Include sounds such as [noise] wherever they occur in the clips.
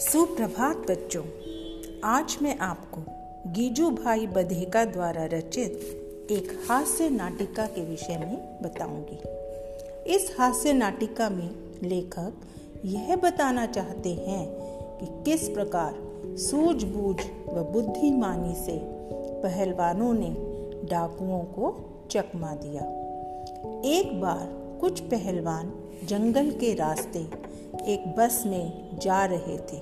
सुप्रभात बच्चों, आज मैं आपको गीजू भाई बधेका द्वारा रचित एक हास्य नाटिका के विषय में बताऊँगी। इस हास्य नाटिका में लेखक यह बताना चाहते हैं कि किस प्रकार सूझबूझ व बुद्धिमानी से पहलवानों ने डाकुओं को चकमा दिया। एक बार कुछ पहलवान जंगल के रास्ते एक बस में जा रहे थे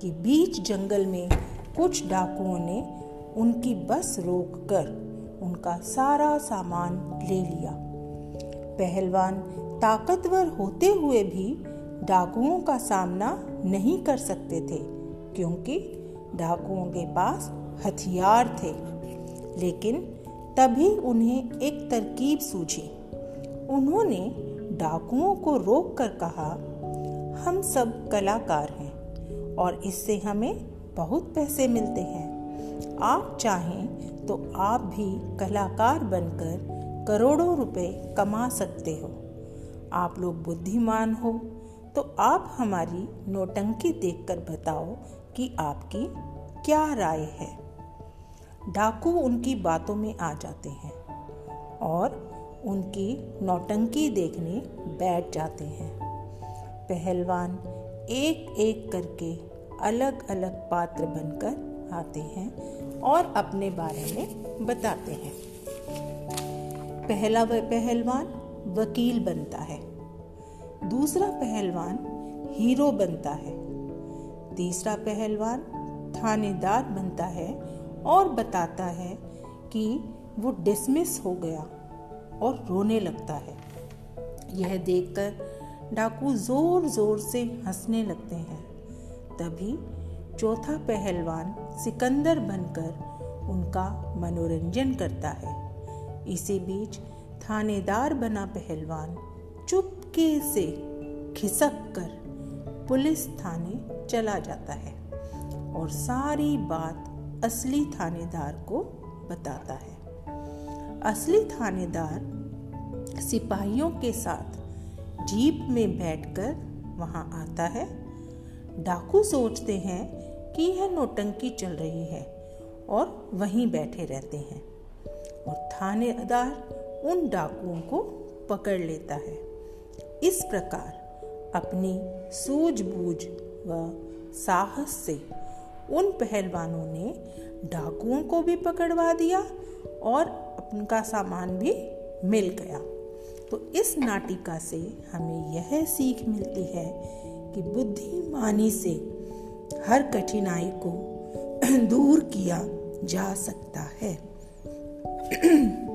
कि बीच जंगल में कुछ डाकुओं ने उनकी बस रोककर उनका सारा सामान ले लिया। पहलवान ताकतवर होते हुए भी डाकुओं का सामना नहीं कर सकते थे, क्योंकि डाकुओं के पास हथियार थे। लेकिन तभी उन्हें एक तरकीब सूझी। उन्होंने डाकुओं को रोक कर कहा, हम सब कलाकार हैं और इससे हमें बहुत पैसे मिलते हैं। आप चाहें तो आप भी कलाकार बनकर करोड़ों रुपए कमा सकते हो। आप लोग बुद्धिमान हो तो आप हमारी नोटंकी देखकर बताओ कि आपकी क्या राय है। डाकू उनकी बातों में आ जाते हैं और उनकी नौटंकी देखने बैठ जाते हैं। पहलवान एक एक करके अलग अलग पात्र बनकर आते हैं और अपने बारे में बताते हैं। पहला पहलवान वकील बनता है। दूसरा पहलवान हीरो बनता है। तीसरा पहलवान थानेदार बनता है और बताता है कि वो डिसमिस हो गया। और रोने लगता है। यह देखकर डाकू ज़ोर ज़ोर से हंसने लगते हैं। तभी चौथा पहलवान सिकंदर बनकर उनका मनोरंजन करता है। इसी बीच थानेदार बना पहलवान चुपके से खिसक कर पुलिस थाने चला जाता है और सारी बात असली थानेदार को बताता है। असली थानेदार सिपाहियों के साथ जीप में बैठकर वहाँ आता है। डाकू सोचते हैं कि यह नोटंकी चल रही है और वहीं बैठे रहते हैं और थानेदार उन डाकुओं को पकड़ लेता है। इस प्रकार अपनी सूझबूझ व साहस से उन पहलवानों ने डाकुओं को भी पकड़वा दिया और उनका सामान भी मिल गया। तो इस नाटिका से हमें यह सीख मिलती है कि बुद्धिमानी से हर कठिनाई को [clears throat] दूर किया जा सकता है। [clears throat]